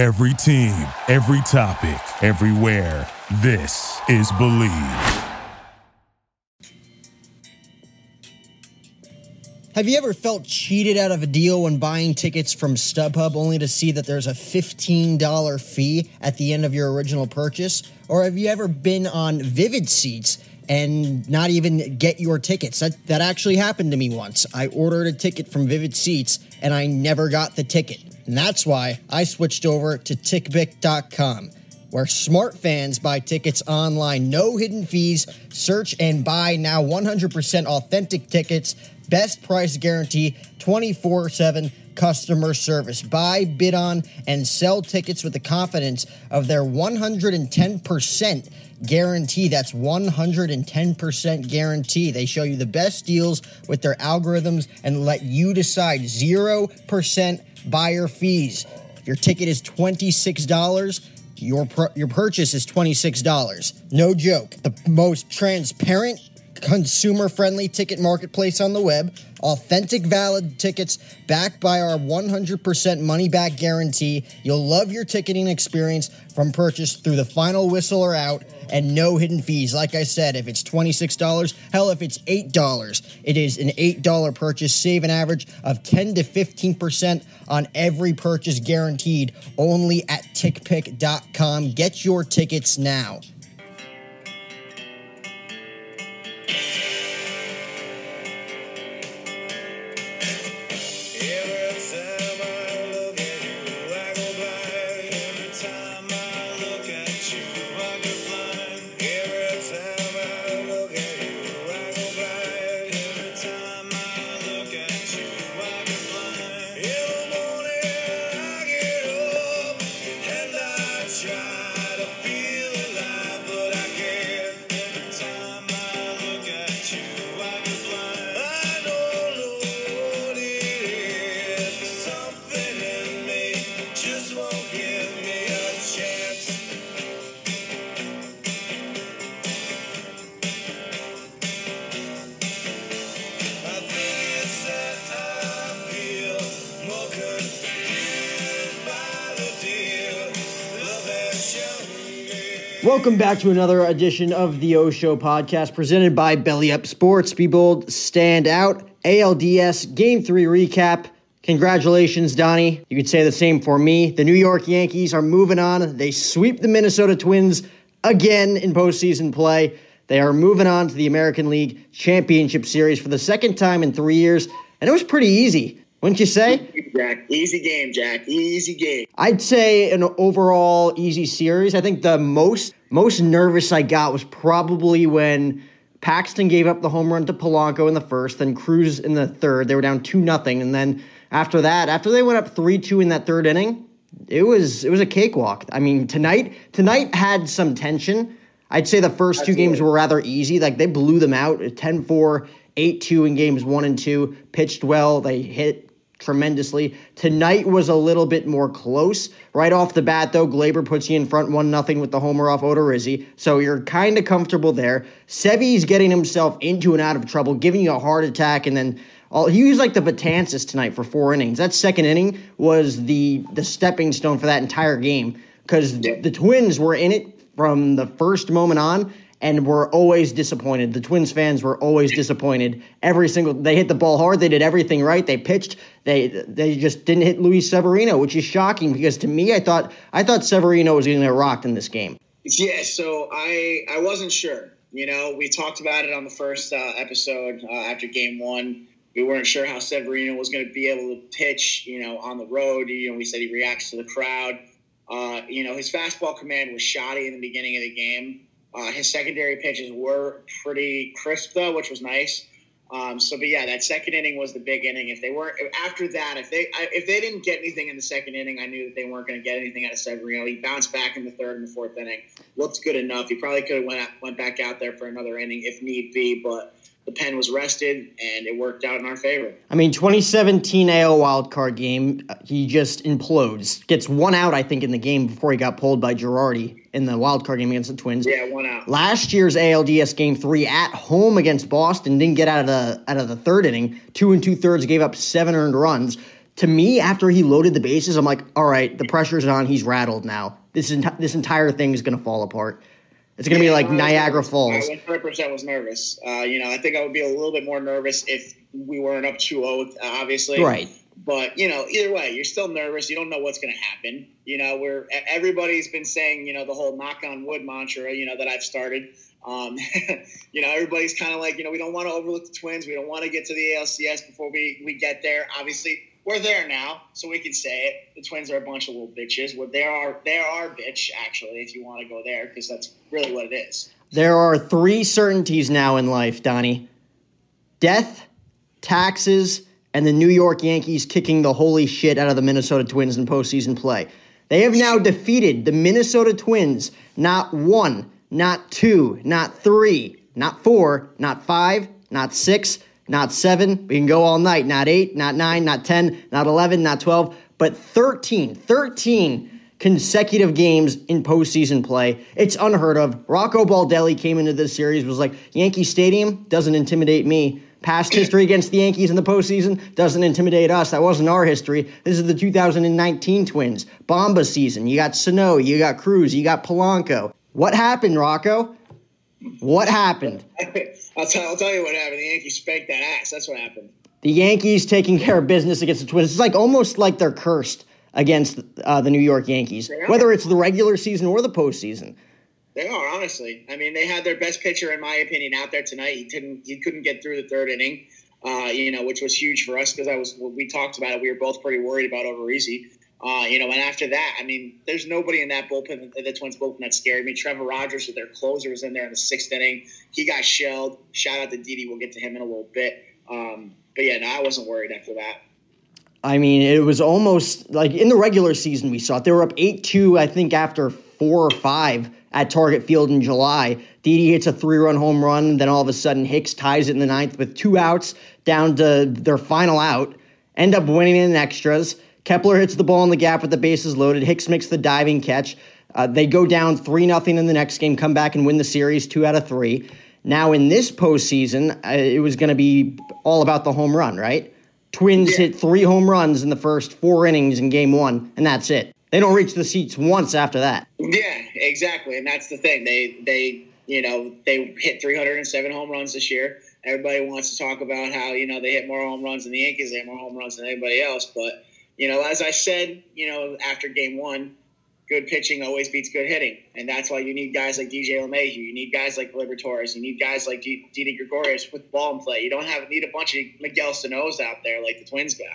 Every team, every topic, everywhere. This is Believe. Have you ever felt cheated out of a deal when buying tickets from StubHub only to see that there's a $15 fee at the end of your original purchase? Or have you ever been on Vivid Seats and not even get your tickets? That, that actually happened to me once. I ordered a ticket from Vivid Seats and I never got the ticket. And that's why I switched over to TickPick.com where smart fans buy tickets online, no hidden fees, search and buy now 100% authentic tickets, best price guarantee, 24 7 customer service. Buy, bid on, and sell tickets with the confidence of their 110% guarantee. That's 110% guarantee. They show you the best deals with their algorithms and let you decide 0% buyer fees. Your ticket is $26, your your purchase is $26. No joke. The most transparent consumer friendly ticket marketplace on the web, authentic valid tickets backed by our 100% money back guarantee. You'll love your ticketing experience from purchase through the final whistle or out and no hidden fees. Like I said, if it's $26, hell, if it's $8, it is an $8 purchase. Save an average of 10 to 15% on every purchase guaranteed only at tickpick.com. Get your tickets now. Welcome back to another edition of the O Show podcast presented by Belly Up Sports. Be bold, stand out. ALDS Game 3 recap. Congratulations, Donny. You could say the same for me. The New York Yankees are moving on. They sweep the Minnesota Twins again in postseason play. They are moving on to the American League Championship Series for the second time in three years, and it was pretty easy. Wouldn't you say? Jack, easy game, Jack. Easy game. I'd say an overall easy series. I think the most most nervous I got was probably when Paxton gave up the home run to Polanco in the first, then Cruz in the third. They were down two nothing, and then after that, after they went up three two in that third inning, it was it was a cakewalk. I mean, tonight tonight had some tension. I'd say the first two games were rather easy. Like they blew them out 10-4, 8-2 in games 1 and 2, pitched well, they hit tremendously. Tonight was a little bit more close. Right off the bat, though, Gleyber puts you in front 1 nothing with the homer off Odorizzi, so you're kind of comfortable there. Sevy's getting himself into and out of trouble, giving you a heart attack, and then all, he was like the Betances tonight for four innings. That second inning was the the stepping stone for that entire game because the Twins were in it from the first moment on and were always disappointed. The Twins fans were always disappointed. Every single they hit the ball hard, they did everything right. They pitched, they they just didn't hit Luis Severino, which is shocking because to me I thought I thought Severino was going to get rocked in this game. Yeah, so I I wasn't sure. You know, we talked about it on the first uh, episode uh, after game 1. We weren't sure how Severino was going to be able to pitch, you know, on the road. You know, we said he reacts to the crowd. Uh, you know, his fastball command was shoddy in the beginning of the game. Uh, his secondary pitches were pretty crisp though, which was nice. Um, so, but yeah, that second inning was the big inning. If they weren't after that, if they if they didn't get anything in the second inning, I knew that they weren't going to get anything out of Severino. He bounced back in the third and the fourth inning, looked good enough. He probably could have went went back out there for another inning if need be, but the pen was rested and it worked out in our favor. I mean, 2017 AL wildcard game, uh, he just implodes. Gets one out, I think, in the game before he got pulled by Girardi in the wildcard game against the Twins. Yeah, one out. Last year's ALDS game three at home against Boston didn't get out of the out of the third inning. Two and two thirds gave up seven earned runs. to me, after he loaded the bases, I'm like, all right, the pressure's on. He's rattled now. This enti- this entire thing is going to fall apart. It's going to be like Niagara. Falls. I 100% was nervous. Uh, you know, I think I would be a little bit more nervous if we weren't up 2-0, obviously. Right. But you know, either way, you're still nervous. You don't know what's going to happen. You know, where everybody's been saying, you know, the whole knock on wood mantra, you know, that I've started. Um, you know, everybody's kind of like, you know, we don't want to overlook the Twins. We don't want to get to the ALCS before we we get there. Obviously, we're there now, so we can say it. The Twins are a bunch of little bitches. Well, there are there are bitch actually, if you want to go there, because that's really what it is. There are three certainties now in life, Donny death, taxes, and the New York Yankees kicking the holy shit out of the Minnesota Twins in postseason play. They have now defeated the Minnesota Twins not one, not two, not three, not four, not five, not six, not seven. We can go all night. Not eight, not nine, not 10, not 11, not 12, but 13. 13 consecutive games in postseason play. It's unheard of. Rocco Baldelli came into this series, was like, Yankee Stadium doesn't intimidate me. Past history against the Yankees in the postseason doesn't intimidate us. That wasn't our history. This is the 2019 Twins. Bomba season. You got Sano, you got Cruz, you got Polanco. What happened, Rocco? What happened? I'll tell, I'll tell you what happened. The Yankees spanked that ass. That's what happened. The Yankees taking care of business against the Twins. It's like almost like they're cursed against uh, the New York Yankees, whether it's the regular season or the postseason. They are honestly. I mean, they had their best pitcher, in my opinion, out there tonight. He couldn't he couldn't get through the third inning, uh, you know, which was huge for us because I was we talked about it. We were both pretty worried about Odorizzi. Uh, you know, and after that, I mean, there's nobody in that bullpen, the Twins bullpen, that scared me. Trevor Rogers, with their closer, was in there in the sixth inning. He got shelled. Shout out to Didi. We'll get to him in a little bit. Um, but yeah, no, I wasn't worried after that. I mean, it was almost like in the regular season we saw it. They were up 8 2, I think, after four or five at Target Field in July. Didi hits a three run home run. Then all of a sudden, Hicks ties it in the ninth with two outs down to their final out. End up winning in extras. Kepler hits the ball in the gap with the bases loaded. Hicks makes the diving catch. Uh, they go down 3 0 in the next game, come back and win the series two out of three. Now, in this postseason, uh, it was going to be all about the home run, right? Twins Yeah. hit three home runs in the first four innings in game one, and that's it. They don't reach the seats once after that. Yeah, exactly, and that's the thing. They they you know they hit 307 home runs this year. Everybody wants to talk about how you know they hit more home runs than the Yankees. They hit more home runs than anybody else. But you know, as I said, you know, after game one, good pitching always beats good hitting, and that's why you need guys like DJ LeMahieu. You need guys like Gleyber Torres. You need guys like D- Didi Gregorius with ball in play. You don't have need a bunch of Miguel Sano's out there like the Twins got.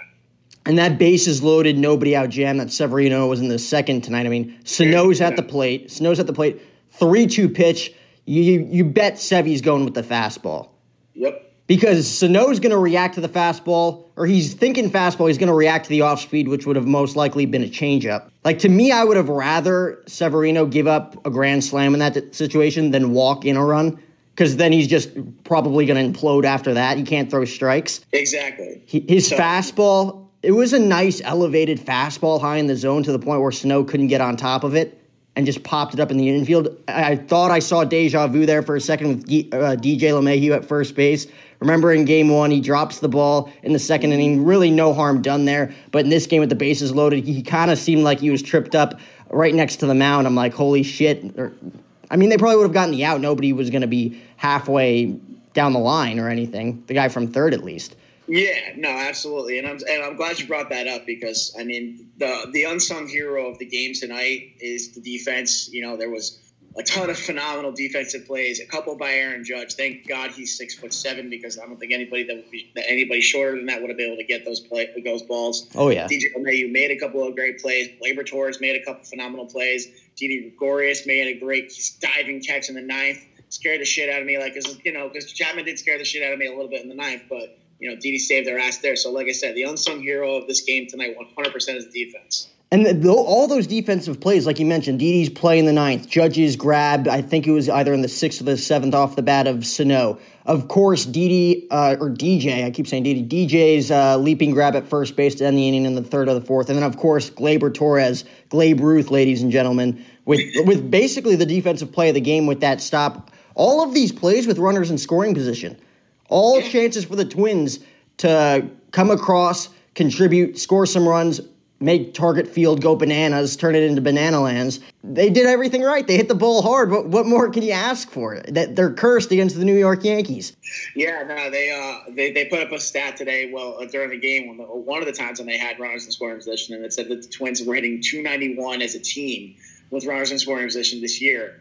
And that base is loaded, nobody out jam. That Severino was in the second tonight. I mean, Sano's at the plate. Sano's at the plate. 3 2 pitch. You, you, you bet Sevy's going with the fastball. Yep. Because Sano's going to react to the fastball, or he's thinking fastball, he's going to react to the off speed, which would have most likely been a changeup. Like, to me, I would have rather Severino give up a grand slam in that situation than walk in a run, because then he's just probably going to implode after that. He can't throw strikes. Exactly. He, his So- fastball, it was a nice elevated fastball high in the zone to the point where Snow couldn't get on top of it and just popped it up in the infield. I, thought I saw deja vu there for a second with D, uh, DJ LeMahieu at first base. Remember in game one, he drops the ball in the second inning. Really no harm done there. But in this game with the bases loaded, he kind of seemed like he was tripped up right next to the mound. I'm like, holy shit. Or, I mean, they probably would have gotten the out. Nobody was going to be halfway down the line or anything. The guy from third, at least. Yeah, no, absolutely, and I'm and I'm glad you brought that up because I mean the the unsung hero of the game tonight is the defense. You know, there was a ton of phenomenal defensive plays, a couple by Aaron Judge. Thank God he's six foot seven because I don't think anybody that would be that anybody shorter than that would have been able to get those play those balls. Oh, yeah. DJ LeMahieu made a couple of great plays. Gleyber Torres made a couple phenomenal plays. Didi Gregorius made a great diving catch in the ninth. Scared the shit out of me, like you know, because Chapman did scare the shit out of me a little bit in the ninth, but you know, Didi saved their ass there. So, like I said, the unsung hero of this game tonight, 100% is the defense. And the, all those defensive plays, like you mentioned, Didi's play in the ninth, Judge's grab, I think it was either in the sixth or the seventh off the bat of Sano. Of course, Didi, uh, or DJ, I keep saying Didi, DJ's uh, leaping grab at first base to end the inning in the third or the fourth. And then, of course, Gleyber Torres, Glabe Ruth, ladies and gentlemen, with, with basically the defensive play of the game with that stop. All of these plays with runners in scoring position. All chances for the Twins to come across, contribute, score some runs, make Target Field go bananas, turn it into banana lands. They did everything right. They hit the ball hard. What, what more can you ask for? That they're cursed against the New York Yankees. Yeah, no, they uh they, they put up a stat today. Well, uh, during the game, the, one of the times when they had runners in scoring position, and it said that the Twins were hitting 291 as a team with runners in scoring position this year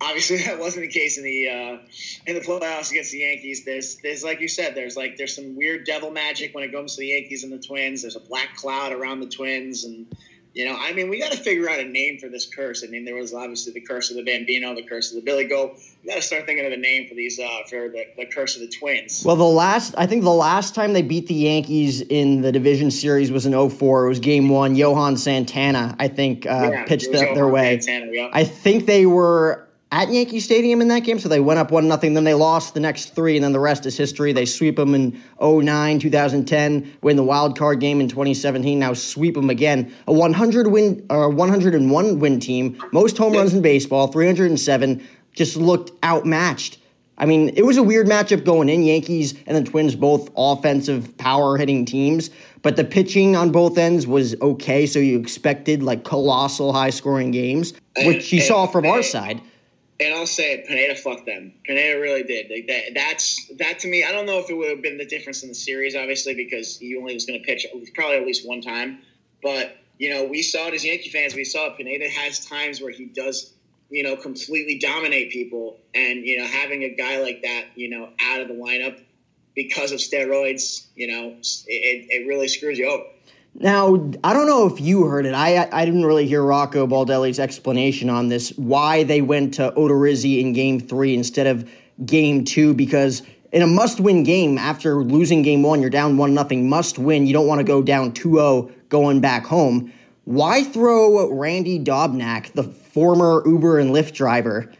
obviously that wasn't the case in the uh, in the playoffs against the Yankees. There's there's like you said, there's like there's some weird devil magic when it comes to the Yankees and the Twins. There's a black cloud around the Twins, and you know, I mean, we got to figure out a name for this curse. I mean, there was obviously the curse of the Bambino, the curse of the Billy Goat. We got to start thinking of a name for these uh, for the, the curse of the Twins. Well, the last I think the last time they beat the Yankees in the division series was in 04. It was Game One. Johan Santana, I think, uh, yeah, pitched the, their way. Santana, yeah. I think they were at Yankee Stadium in that game. So they went up one nothing. Then they lost the next three, and then the rest is history. They sweep them in 09, 2010, win the wild card game in 2017. Now sweep them again. A 100 win, or 101 win team, most home runs in baseball, 307. Just looked outmatched. I mean, it was a weird matchup going in. Yankees and the Twins, both offensive power hitting teams, but the pitching on both ends was okay. So you expected like colossal high scoring games, which you saw from our side and I'll say it, Pineda fucked them. Pineda really did. Like that, that's that to me. I don't know if it would have been the difference in the series, obviously, because he only was going to pitch probably at least one time. But you know, we saw it as Yankee fans. We saw it. Pineda has times where he does, you know, completely dominate people, and you know, having a guy like that, you know, out of the lineup because of steroids, you know, it, it really screws you over. Now, I don't know if you heard it. I I didn't really hear Rocco Baldelli's explanation on this, why they went to Odorizzi in game three instead of game two, because in a must-win game, after losing game one, you're down one nothing, must win. You don't want to go down 2-0 going back home. Why throw Randy Dobnak, the former Uber and Lyft driver,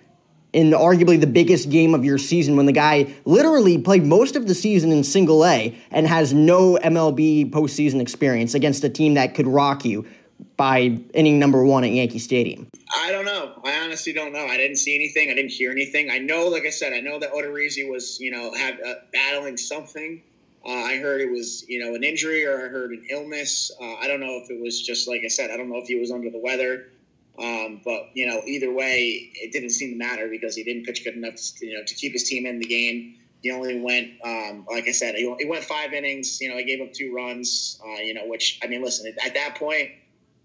in arguably the biggest game of your season when the guy literally played most of the season in single A and has no MLB postseason experience against a team that could rock you by inning number one at Yankee Stadium? I don't know. I honestly don't know. I didn't see anything. I didn't hear anything. I know, like I said, I know that Odorizzi was, you know, have, uh, battling something. Uh, I heard it was, you know, an injury or I heard an illness. Uh, I don't know if it was just, like I said, I don't know if he was under the weather. Um, but you know, either way, it didn't seem to matter because he didn't pitch good enough, to, you know, to keep his team in the game. He only went, um, like I said, he, went five innings. You know, he gave up two runs. Uh, you know, which I mean, listen, at that point,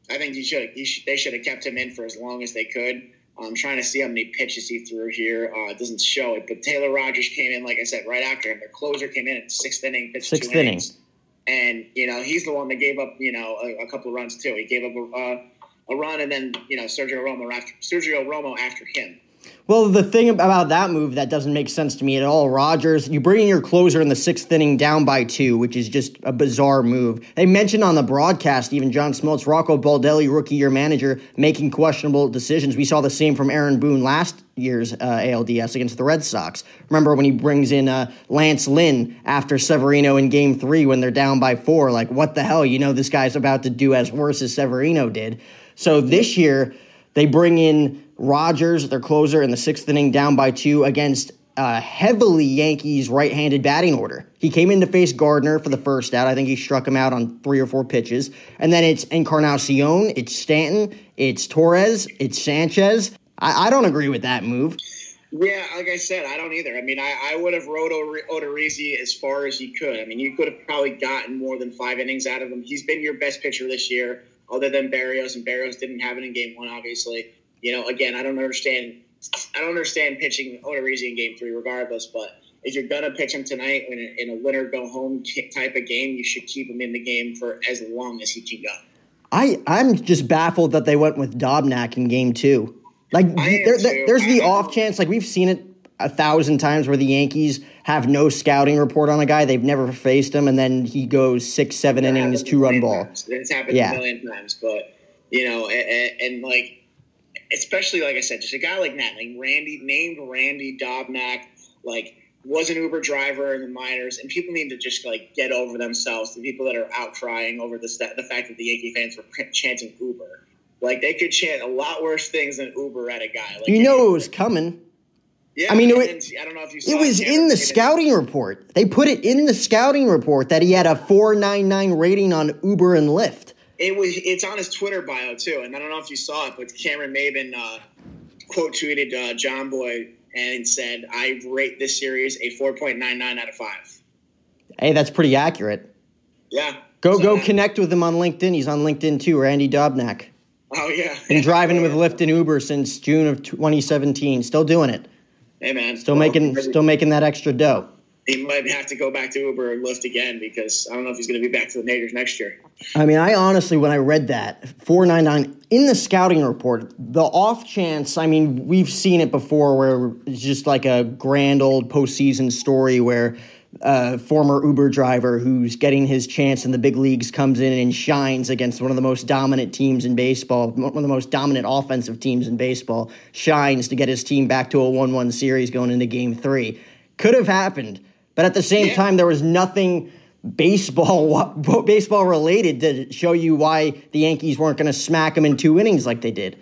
I think he should, he should they should have kept him in for as long as they could. I'm trying to see how many pitches he threw here. Uh, it doesn't show it, but Taylor Rogers came in, like I said, right after him. Their closer came in at sixth inning, pitched sixth two innings. Inning. And, you know, he's the one that gave up, you know, a, a couple of runs too. He gave up a, uh, a run, and then you know Sergio Romo after Sergio Romo after him. Well, the thing about that move that doesn't make sense to me at all, Rogers, you bring in your closer in the sixth inning down by two, which is just a bizarre move. They mentioned on the broadcast, even John Smoltz, Rocco Baldelli, rookie year manager, making questionable decisions. We saw the same from Aaron Boone last year's uh, ALDS against the Red Sox. Remember when he brings in uh, Lance Lynn after Severino in game three when they're down by four? Like, what the hell? You know, this guy's about to do as worse as Severino did. So this year, they bring in Rogers, their closer, in the sixth inning, down by two against a heavily Yankees right-handed batting order. He came in to face Gardner for the first out. I think he struck him out on three or four pitches. And then it's Encarnacion, it's Stanton, it's Torres, it's Sanchez. I, I don't agree with that move. Yeah, like I said, I don't either. I mean, I, I would have rode Odorizzi as far as he could. I mean, you could have probably gotten more than five innings out of him. He's been your best pitcher this year other than Barrios, and Barrios didn't have it in game one, obviously. You know, again, I don't understand. I don't understand pitching Odorizzi in game three, regardless. But if you're gonna pitch him tonight in a, in a winner go home type of game, you should keep him in the game for as long as he can go. I I'm just baffled that they went with Dobnak in game two. Like there, there, there's the off chance, like we've seen it a thousand times where the Yankees have no scouting report on a guy. They've never faced him, and then he goes six, seven that innings, two run ball. Times. It's happened yeah. a million times, but you know, and, and, like, especially like I said, just a guy like that, like Randy, named Randy Dobnak, like was an Uber driver in the minors, and people need to just like get over themselves. The people that are out crying over the the fact that the Yankee fans were chanting Uber, like they could chant a lot worse things than Uber at a guy. Like, you know it was coming. Yeah, I mean, it, I don't know if you saw it was in the scouting report. They put it in the scouting report that he had a 499 rating on Uber and Lyft. It was. It's on his Twitter bio too, and I don't know if you saw it, but Cameron Maybin uh, quote tweeted uh, John Boy and said, "I rate this series a 4.99 out of five. Hey, that's pretty accurate. Yeah. Go So go that- connect with him on LinkedIn. He's on LinkedIn too, Randy Dobnak. Oh yeah. Been driving with Lyft and Uber since June of 2017. Still doing it. Hey man. Still Well, making still making that extra dough. He might have to go back to Uber and Lyft again because I don't know if he's going to be back to the majors next year. I mean, I honestly, when I read that 499 in the scouting report, the off chance, I mean, we've seen it before where it's just like a grand old postseason story where a former Uber driver who's getting his chance in the big leagues comes in and shines against one of the most dominant teams in baseball, one of the most dominant offensive teams in baseball, shines to get his team back to a 1 1 series going into game three. Could have happened. But at the same Yeah. time, there was nothing baseball baseball related to show you why the Yankees weren't going to smack them in two innings like they did.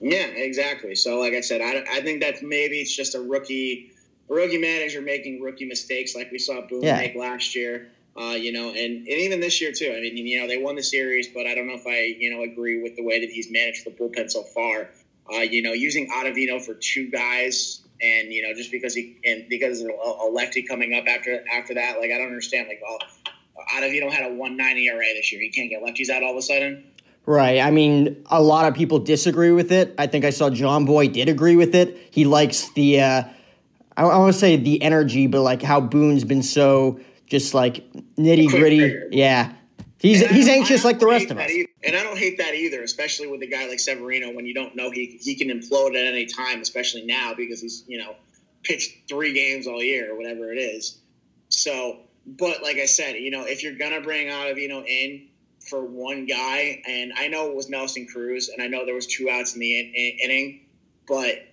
Yeah, exactly. So, like I said, I, I think that maybe it's just a rookie, rookie manager making rookie mistakes, like we saw Boone Yeah. make last year. Uh, you know, and, and even this year too. I mean, you know, they won the series, but I don't know if I, you know, agree with the way that he's managed the bullpen so far. Uh, you know, using Ottavino for two guys, and you know, just because he and because a, lefty coming up after after that, like I don't understand. Like, well, Ottavino had a 190 ERA this year. He can't get lefties out all of a sudden. Right. I mean, a lot of people disagree with it. I think I saw John Boy did agree with it. He likes the, uh, I, I want to say the energy, but like how Boone's been so just like nitty gritty. Yeah. He's And he's anxious like the rest of us. either. And I don't hate that either, especially with a guy like Severino when you don't know he he can implode at any time, especially now because he's you know pitched three games all year or whatever it is. So, but like I said, you know, if you're gonna bring Ottavino in for one guy, and I know it was Nelson Cruz, and I know there was two outs in the in- in- inning, but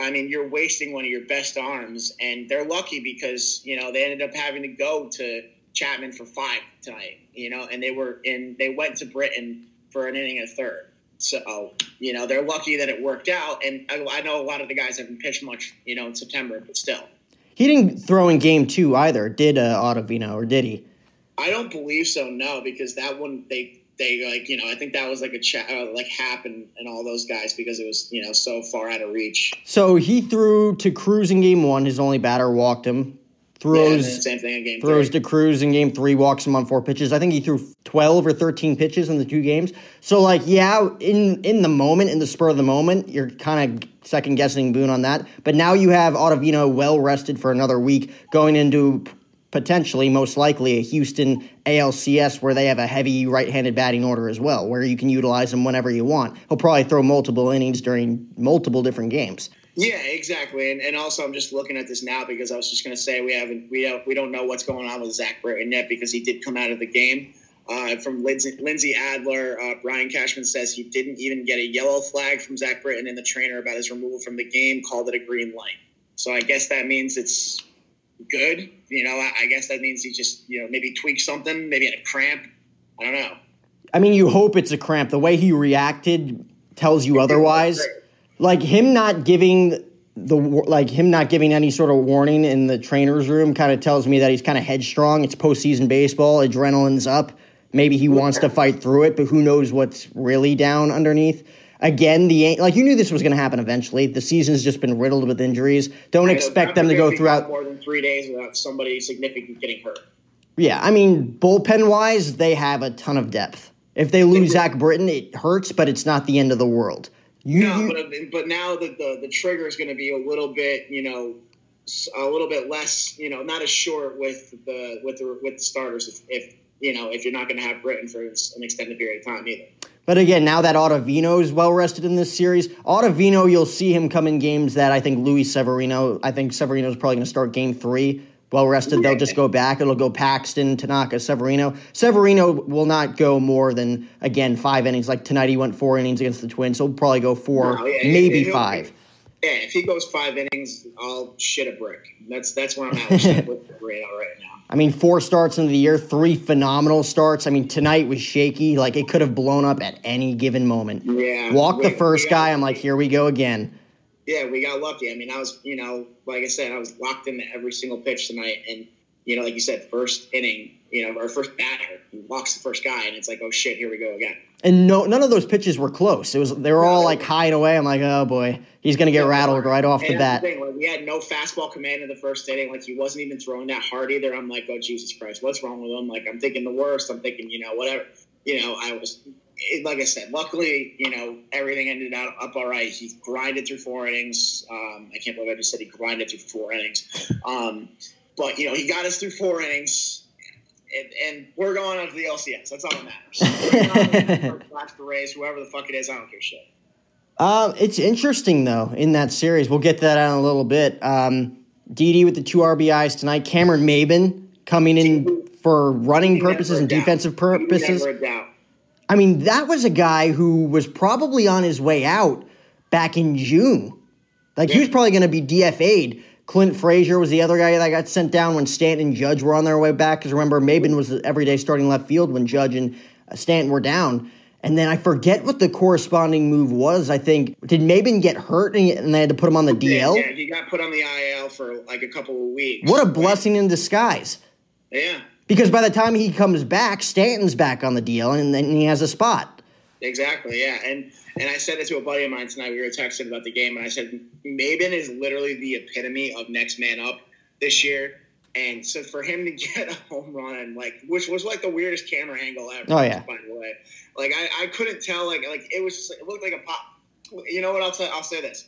I mean, you're wasting one of your best arms, and they're lucky because you know they ended up having to go to Chapman for five tonight. You know, and they were in. They went to Britton for an inning and a third. So you know they're lucky that it worked out. And I, I know a lot of the guys haven't pitched much, you know, in September, but still, He didn't throw in game two either, did uh, Ottavino, or did he? I don't believe so. No, because that one they they like you know I think that was like a chat uh, like Happ and, and all those guys because it was you know so far out of reach. So he threw to Cruz in game one. His only batter walked him. Yeah, Throws same thing in game throws three. to Cruz in game three, walks him on four pitches. I think he threw twelve or thirteen pitches in the two games. So like, yeah, in in the moment, in the spur of the moment, you're kind of second guessing Boone on that. But now you have Ottavino well rested for another week, going into potentially, most likely, a Houston ALCS where they have a heavy right-handed batting order as well, where you can utilize him whenever you want. He'll probably throw multiple innings during multiple different games. Yeah, exactly. And, and also, I'm just looking at this now because I was just going to say we haven't we have, we don't know what's going on with Zach Britton yet because he did come out of the game. Uh, from Lindsey, Lindsey Adler, uh, Brian Cashman says he didn't even get a yellow flag from Zach Britton and the trainer about his removal from the game called it a green light. So I guess that means it's good. You know, I, I guess that means he just you know maybe tweaked something, maybe had a cramp. I don't know. I mean, you hope it's a cramp. The way he reacted tells you otherwise. Like him not giving the like him not giving any sort of warning in the trainer's room kind of tells me that he's kind of headstrong. It's postseason baseball, adrenaline's up. Maybe he wants to fight through it, but who knows what's really down underneath. Again, the like you knew this was going to happen eventually. The season's just been riddled with injuries. Don't I expect them to go throughout. more than three days without somebody significant getting hurt. Yeah, I mean, bullpen wise, they have a ton of depth. If they lose Zach Britton, it hurts, but it's not the end of the world. You, No, you- but but now the the, the trigger is going to be a little bit, you know, a little bit less, you know, not as short with the with the with the starters if, if you know if you're not going to have Britton for an extended period of time either. But again, now that Ottavino is well rested in this series, Ottavino, you'll see him come in games that I think Luis Severino, I think Severino is probably going to start game three. Well rested, they'll just go back. It'll go Paxton, Tanaka, Severino. Severino will not go more than, again, five innings. Like tonight, he went four innings against the Twins. So he'll probably go four, No, yeah, maybe he'll- five. Yeah, if he goes five innings, I'll shit a brick. That's that's where I'm at with Britain right now. I mean, four starts into the year, three phenomenal starts. I mean, tonight was shaky. Like, it could have blown up at any given moment. Yeah, Walk the first guy. I'm like, here we go again. Yeah, we got lucky. I mean, I was, you know, like I said, I was locked into every single pitch tonight, and you know, like you said, first inning, you know, our first batter walks the first guy, and it's like, oh shit, here we go again. And no, none of those pitches were close. It was they were all like high and away. I'm like, oh boy, he's gonna get rattled right off the bat. The thing, like, we had no fastball command in the first inning. Like he wasn't even throwing that hard either. I'm like, oh Jesus Christ, what's wrong with him? Like I'm thinking the worst. I'm thinking, you know, whatever. You know, I was like I said, luckily, you know, everything ended up, up all right. He grinded through four innings. Um, I can't believe I just said he grinded through four innings. Um, but you know, he got us through four innings, and, and we're going on to the LCS. That's all that matters. Flash the Rays, whoever the fuck it is, I don't care shit. Um, it's interesting though in that series. We'll get to that in a little bit. Um, Didi with the two RBIs tonight. Cameron Maybin coming in for running purposes and defensive purposes. I mean, that was a guy who was probably on his way out back in June. Like yeah. he was probably going to be DFA'd. Clint Frazier was the other guy that got sent down when Stanton and Judge were on their way back. Because remember, Maybin was the everyday starting left field when Judge and uh, Stanton were down. And then I forget what the corresponding move was. I think did Maybin get hurt and they had to put him on the DL? Yeah, he got put on the IL for like a couple of weeks. What a blessing in disguise. Yeah. Because by the time he comes back, Stanton's back on the deal, and then he has a spot. Exactly. Yeah, and and I said it to a buddy of mine tonight. We were texting about the game, and I said Maybin is literally the epitome of next man up this year. And so for him to get a home run, like which was like the weirdest camera angle ever. Oh yeah. By the way, like I, I couldn't tell. Like like it was just, it looked like a pop. You know what? I'll say I'll say this.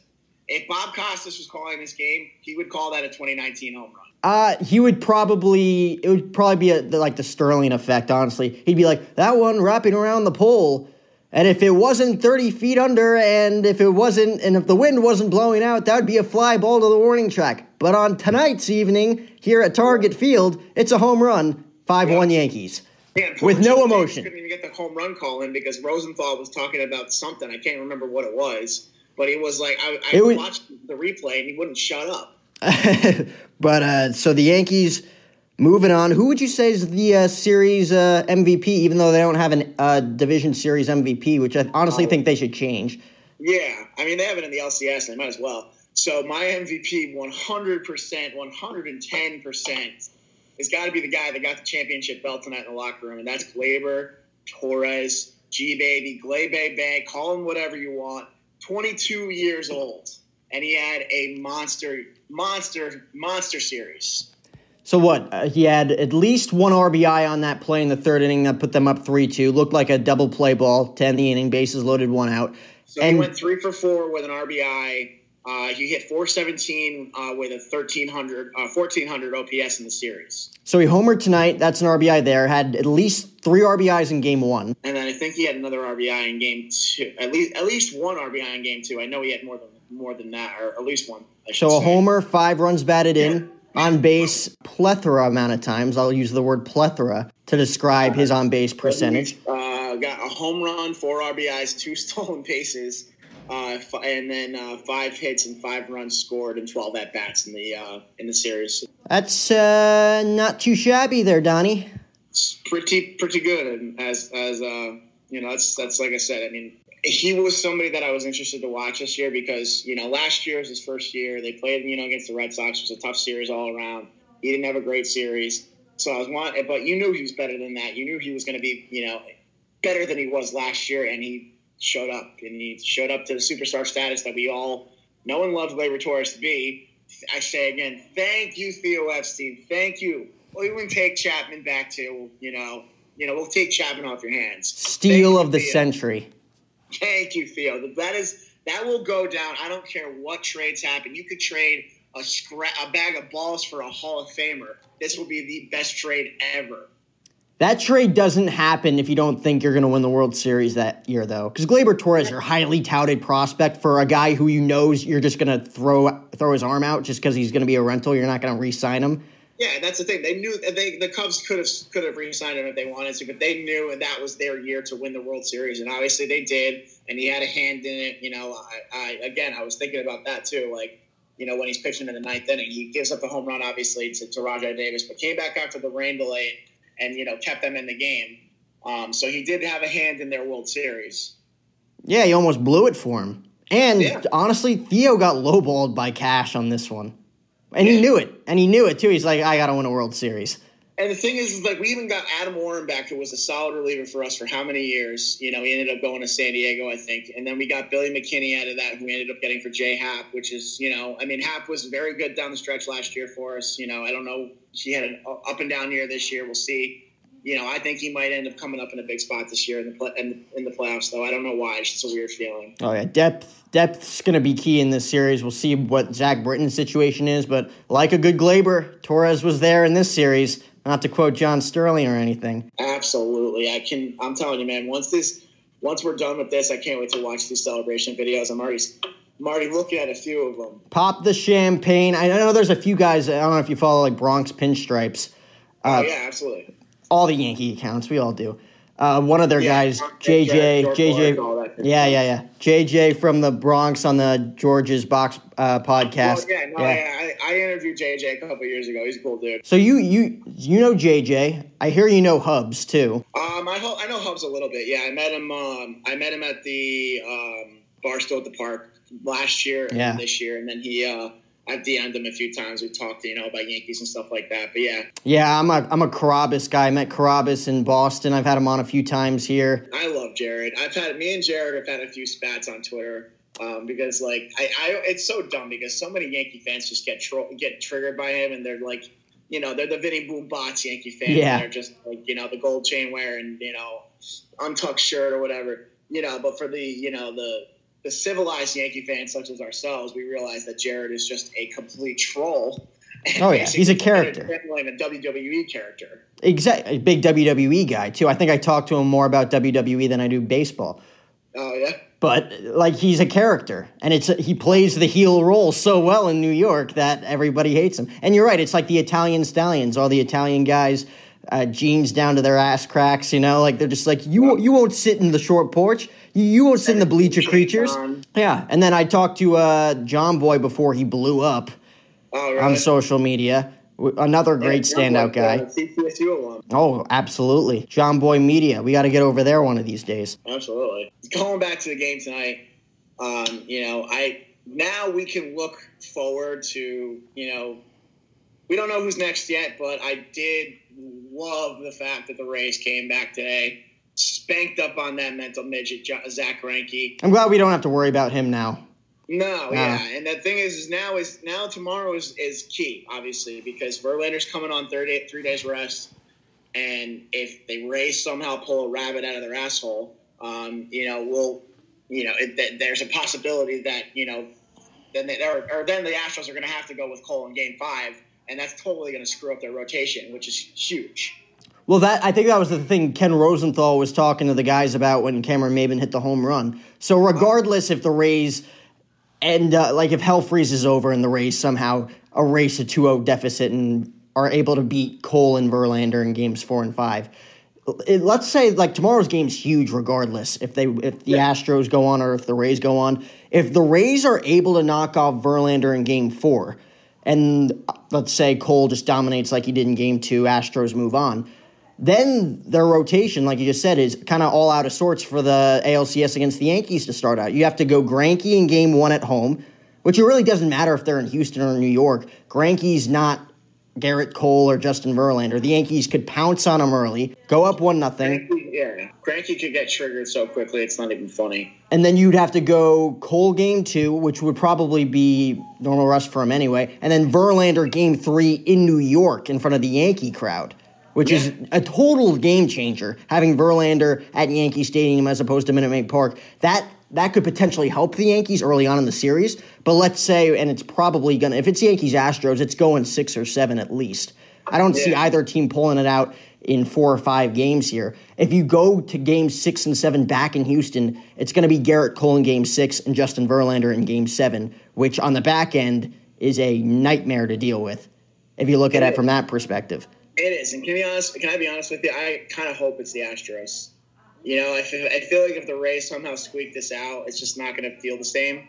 If Bob Costas was calling this game, he would call that a 2019 home run. Uh, he would probably it would probably be a, like the Sterling effect. Honestly, he'd be like that one wrapping around the pole, and if it wasn't thirty feet under, and if it wasn't, and if the wind wasn't blowing out, that would be a fly ball to the warning track. But on tonight's evening here at Target Field, it's a home run, five one Yankees. Yeah, with no emotion. Couldn't even get the home run call in because Rosenthal was talking about something. I can't remember what it was, but he was like, I, I watched the replay and he wouldn't shut up. but uh, so the Yankees moving on. Who would you say is the uh, series uh, MVP? Even though they don't have a uh, division series MVP, which I honestly think they should change. Yeah, I mean they have it in the LCS. They might as well. So my MVP, one hundred percent, one hundred and ten percent, has got to be the guy that got the championship belt tonight in the locker room, and that's Gleyber Torres, G baby, Glebe Bay, call him whatever you want. Twenty two years old and he had a monster, monster, monster series. So what? Uh, he had at least one RBI on that play in the third inning that put them up three two. Looked like a double play ball to end the inning. Bases loaded, one out. So and, he went three for four with an RBI. Uh, he hit 417 uh, with a 1300, 1400 uh, OPS in the series. So he homered tonight. That's an RBI there. Had at least three RBIs in game one. And then I think he had another RBI in game two. At least at least one RBI in game two. I know he had more than more than that, or at least one. So a say. homer, five runs batted in, on base plethora amount of times. I'll use the word plethora to describe his on base percentage. Uh, got a home run, four RBIs, two stolen bases. Uh, and then uh, five hits and five runs scored and twelve at bats in the uh, in the series. That's uh, not too shabby there, Donny. It's pretty pretty good, and as as uh, you know, that's that's like I said. I mean, he was somebody that I was interested to watch this year because you know last year was his first year. They played you know against the Red Sox. It was a tough series all around. He didn't have a great series, so I was want. But you knew he was better than that. You knew he was going to be you know better than he was last year, and he showed up and he showed up to the superstar status that we all know and love Gleyber Torres to be. I say again, thank you, Theo Epstein. Thank you. We'll even take Chapman back to you know you know we'll take Chapman off your hands. Steal of the Theo. century. Thank you, Theo. That is that will go down. I don't care what trades happen. You could trade a scra- a bag of balls for a Hall of Famer. This will be the best trade ever. That trade doesn't happen if you don't think you're going to win the World Series that year, though. Because Gleyber Torres, your highly touted prospect for a guy who you knows you're just going to throw throw his arm out just because he's going to be a rental. You're not going to re-sign him. Yeah, that's the thing. They knew they the Cubs could have could have re-signed him if they wanted to, but they knew and that was their year to win the World Series, and obviously they did. And he had a hand in it. You know, I, I again, I was thinking about that too. Like, you know, when he's pitching in the ninth inning, he gives up the home run, obviously, to, to Rajai Davis, but came back after the rain delay and you know kept them in the game. Um, so he did have a hand in their World Series. Yeah, he almost blew it for him. And Yeah. honestly, Theo got lowballed by Cash on this one. And he knew it. And he knew it too. He's like, I got to win a World Series. And the thing is, is, like we even got Adam Warren back, who was a solid reliever for us for how many years? You know, he ended up going to San Diego, I think, and then we got Billy McKinney out of that, who we ended up getting for Jay Happ, which is, you know, I mean, Happ was very good down the stretch last year for us. You know, I don't know, he had an up and down year this year. We'll see. You know, I think he might end up coming up in a big spot this year in the play, in, in the playoffs, though. I don't know why. It's just a weird feeling. Oh yeah, depth depth's going to be key in this series. We'll see what Zach Britton's situation is, but like a good Gleyber, Torres was there in this series. Not to quote John Sterling or anything. Absolutely, I can. I'm telling you, man. Once this, once we're done with this, I can't wait to watch these celebration videos. I'm already, I'm already looking at a few of them. Pop the champagne. I know there's a few guys. I don't know if you follow like Bronx Pinstripes. oh Uh, yeah, absolutely. All the Yankee accounts. We all do. Uh, one of their Yeah, guys, JJ, JJ, Floyd, all that good yeah, yeah, yeah, JJ from the Bronx on the George's Box uh, podcast. Well, yeah, no, yeah. I, I interviewed JJ a couple years ago. He's a cool dude. So you you you know JJ. I hear you know Hubs too. Um, I, ho- I know Hubs a little bit. Yeah, I met him. Um, I met him at the um, Barstool at the park last year and Yeah. this year, and then he. Uh, I've DM'd him a few times. We talked, you know, about Yankees and stuff like that. But yeah, Yeah, I'm a I'm a Carrabis guy. I met Carrabis in Boston. I've had him on a few times here. I love Jared. I've had me and Jared have had a few spats on Twitter um, because like I, I it's so dumb because so many Yankee fans just get tro- get triggered by him and they're like you know they're the Vinny Boom Bots Yankee fans. Yeah. They're just like you know the gold chain wearing you know untucked shirt or whatever you know. But for the you know the the civilized Yankee fans such as ourselves, we realize that Jared is just a complete troll. Oh, yeah. He's a character. resembling a WWE character. Exact, a big WWE guy too. I think I talk to him more about WWE than I do baseball. Oh yeah. But like he's a character, and it's he plays the heel role so well in New York that everybody hates him. And you're right; it's like the Italian stallions, all the Italian guys, uh, jeans down to their ass cracks. You know, like they're just like you. won't- You won't sit in the short porch. You, you won't sit in the bleacher creatures. Yeah. And then I talked to uh, John Boy before he blew up Oh, on social media. Another great Yeah, standout uh, guy. Alum. Oh, absolutely. John Boy Media. We got to get over there one of these days. Absolutely. Going back to the game tonight, um, you know, I now we can look forward to, you know, we don't know who's next yet, but I did love the fact that the Rays came back today, spanked up on that mental midget, Zack Greinke. I'm glad we don't have to worry about him now. No, Nah. yeah, and the thing is, is now is now tomorrow is, is key, obviously, because Verlander's coming on three days rest, and if the Rays somehow pull a rabbit out of their asshole, um, you know, we'll, you know, it, th- there's a possibility that you know, then they, or, or then the Astros are going to have to go with Cole in Game Five, and that's totally going to screw up their rotation, which is huge. Well, that I think that was the thing Ken Rosenthal was talking to the guys about when Cameron Maybin hit the home run. So regardless if the Rays and uh, like if hell freezes over and the Rays somehow erase a 2-0 deficit and are able to beat Cole and Verlander in games 4 and 5. It, let's say like tomorrow's game's huge regardless if they if the Astros go on or if the Rays go on. If the Rays are able to knock off Verlander in game 4 and uh, let's say Cole just dominates like he did in game 2, Astros move on then their rotation, like you just said, is kind of all out of sorts for the ALCS against the Yankees to start out. You have to go Greinke in game one at home, which it really doesn't matter if they're in Houston or New York. Greinke's not Gerrit Cole or Justin Verlander. The Yankees could pounce on him early, go up one nothing, yeah, Greinke could get triggered so quickly it's not even funny. and then you'd have to go Cole game two, which would probably be normal rust for him anyway, and then Verlander game three in New York in front of the Yankee crowd, which is a total game changer. Having Verlander at Yankee Stadium as opposed to Minute Maid Park, that that could potentially help the Yankees early on in the series. But let's say, and it's probably gonna, if it's Yankees Astros, it's going six or seven at least. I don't see either team pulling it out in four or five games here. If you go to game six and seven back in Houston, it's going to be Gerrit Cole in game six and Justin Verlander in game seven, which on the back end is a nightmare to deal with if you look at it from that perspective. It is, and can be honest. Can I be honest with you? I kind of hope it's the Astros. You know, I feel, I feel like if the Rays somehow squeak this out, it's just not going to feel the same.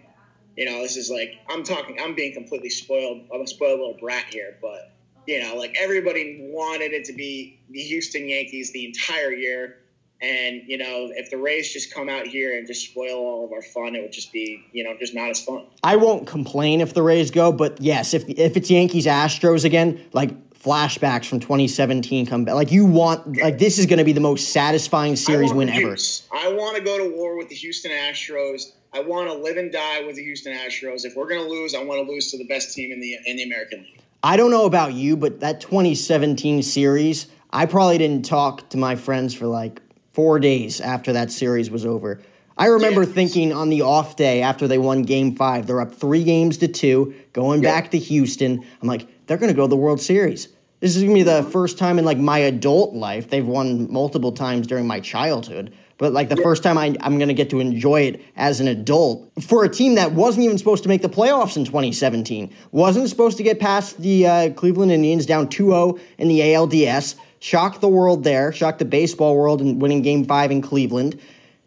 You know, this is like I'm talking. I'm being completely spoiled. I'm a spoiled little brat here, but you know, like everybody wanted it to be the Houston Yankees the entire year, And you know, if the Rays just come out here and just spoil all of our fun, it would just be you know just not as fun. I won't complain if the Rays go, but yes, if if it's Yankees Astros again, like flashbacks from 2017 come back. Like you want, like this is going to be the most satisfying series win ever. I want to go to war with the Houston Astros. I want to live and die with the Houston Astros. If we're going to lose, I want to lose to the best team in the in the American League. I don't know about you, but that 2017 series, I probably didn't talk to my friends for like four days after that series was over. I remember thinking on the off day after they won game five, they're up three games to two, going back to Houston. I'm like, they're going to go to the World Series. This is going to be the first time in like my adult life. They've won multiple times during my childhood, but like the yep. first time I, I'm going to get to enjoy it as an adult for a team that wasn't even supposed to make the playoffs in 2017, wasn't supposed to get past the uh, Cleveland Indians down 2 0 in the ALDS shocked the world there, shocked the baseball world in winning game five in Cleveland.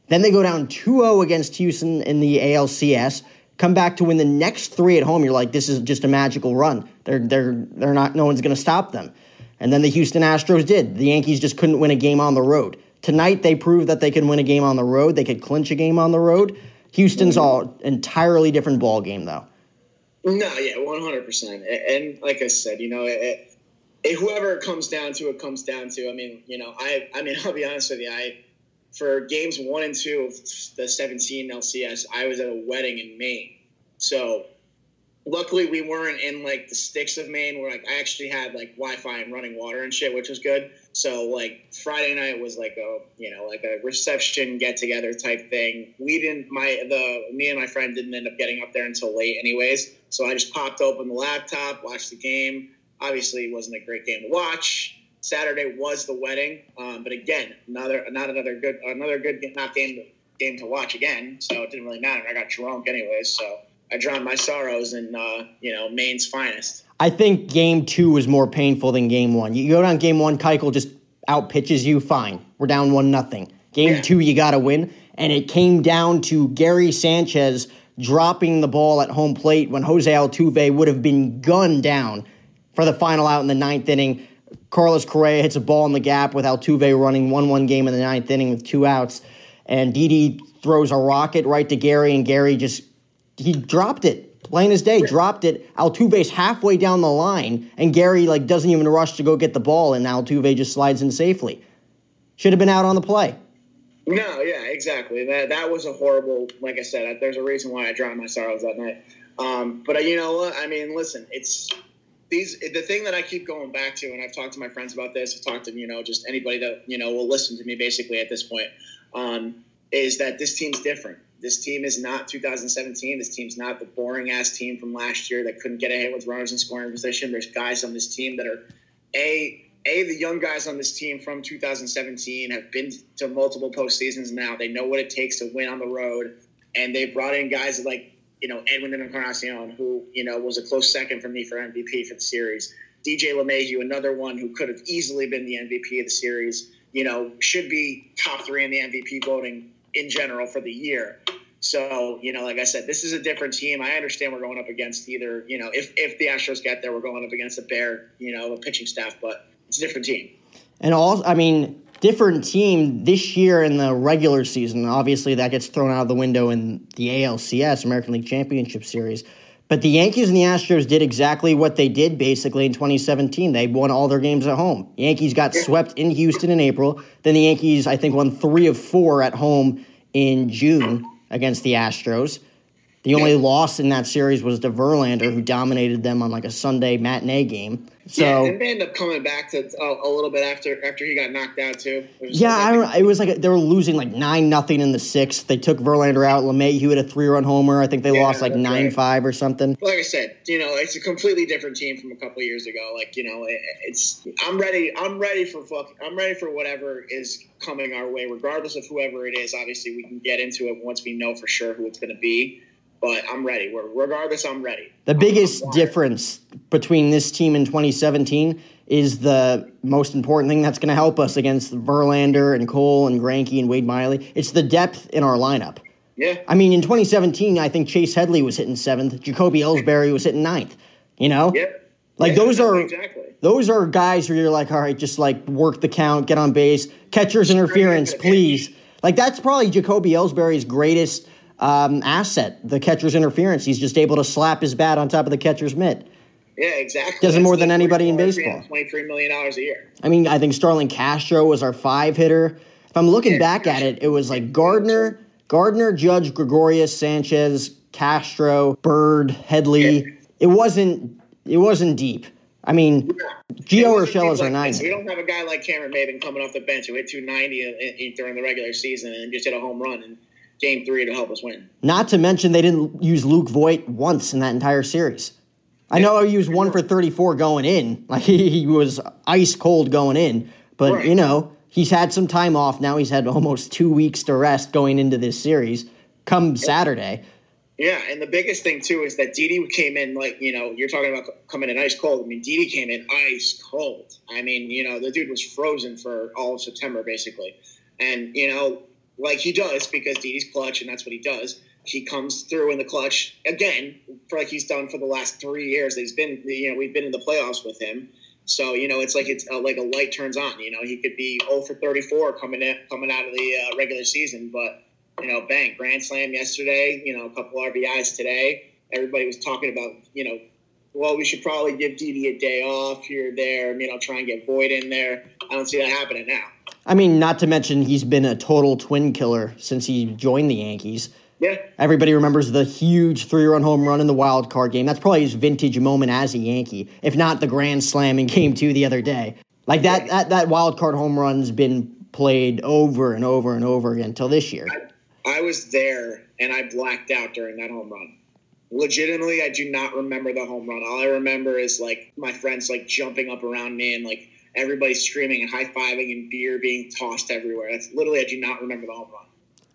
Then they go down 2 0 against Houston in the ALCS, come back to win the next three at home. You're like, this is just a magical run. They're, they're, they're not, no one's going to stop them. And then the Houston Astros did. The Yankees just couldn't win a game on the road. Tonight, they proved that they can win a game on the road. They could clinch a game on the road. Houston's mm-hmm. all entirely different ball game, though. No, yeah, one hundred percent. And like I said, you know, it, whoever it comes down to, it comes down to. I mean, you know, I I mean, I'll be honest with you, I for games one and two of the 17 LCS, I was at a wedding in Maine. So luckily we weren't in like the sticks of Maine where like I actually had like Wi-Fi and running water and shit, which was good. So like Friday night was like a you know like a reception get together type thing. We didn't my the me and my friend didn't end up getting up there until late anyways. So I just popped open the laptop, watched the game Obviously, it wasn't a great game to watch. Saturday was the wedding, um, but again, another not another good another good not game game to watch again. So it didn't really matter. I got drunk anyways, so I drowned my sorrows in uh, you know Maine's finest. I think game two was more painful than game one. You go down game one, Keuchel just out pitches you. Fine, we're down one nothing. Game yeah. two, you got to win, and it came down to Gary Sanchez dropping the ball at home plate when Jose Altuve would have been gunned down for the final out in the ninth inning. Carlos Correa hits a ball in the gap with Altuve running 1 1 game in the ninth inning with two outs. And Didi throws a rocket right to Gary, and Gary just, he dropped it. Plain as day, dropped it. Altuve's halfway down the line, and Gary like doesn't even rush to go get the ball, and Altuve just slides in safely. Should have been out on the play. No, yeah, exactly. That that was a horrible. Like I said, there's a reason why I drowned my sorrows that night. Um, but uh, you know what? I mean, listen, it's these the thing that I keep going back to, and I've talked to my friends about this. I've talked to you know just anybody that you know will listen to me basically at this point. Um, is that this team's different. This team is not 2017. This team's not the boring ass team from last year that couldn't get a hit with runners in scoring position. There's guys on this team that are a a the young guys on this team from 2017 have been to multiple postseasons now. They know what it takes to win on the road, and they brought in guys like you know, Edwin Encarnacion, who, you know, was a close second for me for MVP for the series. DJ LeMahieu, another one who could have easily been the MVP of the series, you know, should be top three in the MVP voting in general for the year. So, you know, like I said, this is a different team. I understand we're going up against either, you know, if, if the Astros get there, we're going up against a bear, you know, a pitching staff, but it's a different team. And all, I mean, different team this year in the regular season. Obviously, that gets thrown out of the window in the ALCS, American League Championship Series. But the Yankees and the Astros did exactly what they did basically in 2017. They won all their games at home. Yankees got swept in Houston in April. Then the Yankees, I think, won three of four at home in June against the Astros. The only loss in that series was to Verlander, who dominated them on like a Sunday matinee game. So yeah, and they end up coming back to uh, a little bit after after he got knocked out too. Yeah, I don't. It was like they were losing like nine nothing in the sixth. They took Verlander out. LeMahieu had a three run homer. I think they yeah, lost like nine right. five or something. Like I said, you know, it's a completely different team from a couple years ago. Like you know, it, it's I'm ready. I'm ready for fuck. I'm ready for whatever is coming our way, regardless of whoever it is. Obviously, we can get into it once we know for sure who it's going to be but I'm ready. Regardless, I'm ready. The biggest difference between this team in 2017 is the most important thing that's going to help us against Verlander and Cole and Greinke and Wade Miley. It's the depth in our lineup. Yeah. I mean, in 2017, I think Chase Headley was hitting seventh. Jacoby Ellsbury was hitting ninth. You know? Yep. Like Yeah, those are exactly. those are guys where you're like, all right, just like work the count, get on base, catcher's interference, please. Like that's probably Jacoby Ellsbury's greatest um, asset, the catcher's interference. He's just able to slap his bat on top of the catcher's mitt. Yeah, exactly. Does it more than anybody in baseball. Twenty-three million dollars a year. I mean, I think Starlin Castro was our five hitter. If I'm looking Yeah, back at it, it was like Gardner, Gardner, Judge, Gregorius, Sanchez, Castro, Bird, Headley. It wasn't. It wasn't deep. I mean, Gio Urshela is our nine. We don't have a guy like Cameron Maybin coming off the bench who hit 290 in- in- during the regular season and just hit a home run in game three to help us win. Not to mention they didn't use Luke Voit once in that entire series. I know he was one for 34 going in. Like he, he was ice cold going in. But, Right. you know, he's had some time off. Now he's had almost two weeks to rest going into this series come Saturday. Yeah, and the biggest thing too is that Didi came in like you know you're talking about coming in ice cold. I mean, Didi came in ice cold. I mean, you know, the dude was frozen for all of September basically, and you know, like he does because Didi's clutch and that's what he does. He comes through in the clutch again, like he's done for the last three years. He's been, you know, we've been in the playoffs with him. So you know, it's like it's uh, like a light turns on. You know, he could be 0 for 34 coming in, coming out of the uh, regular season, but you know, bang, grand slam yesterday. You know, a couple RBIs today. Everybody was talking about, you know, well, we should probably give Didi a day off here, or there. You know, try and get Voit in there. I don't see that happening now. I mean, not to mention he's been a total twin killer since he joined the Yankees. Yeah, Everybody remembers the huge three run home run in the wild card game. That's probably his vintage moment as a Yankee, if not the grand slam in game two the other day. Like that, that, that wild card home run's been played over and over and over again until this year. I was there and I blacked out during that home run. Legitimately, I do not remember the home run. All I remember is like my friends like jumping up around me and like everybody screaming and high fiving and beer being tossed everywhere. That's literally I do not remember the home run.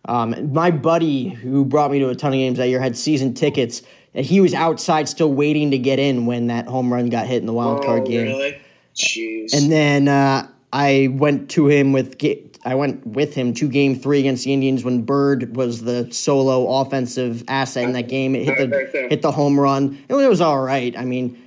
Um, my buddy who brought me to a ton of games that year had season tickets, and he was outside still waiting to get in when that home run got hit in the wild card oh, game. really? Jeez. And then uh, I went to him with I went with him to Game Three against the Indians when Bird was the solo offensive asset in that game. It hit the hit the home run. It was, all right. I mean,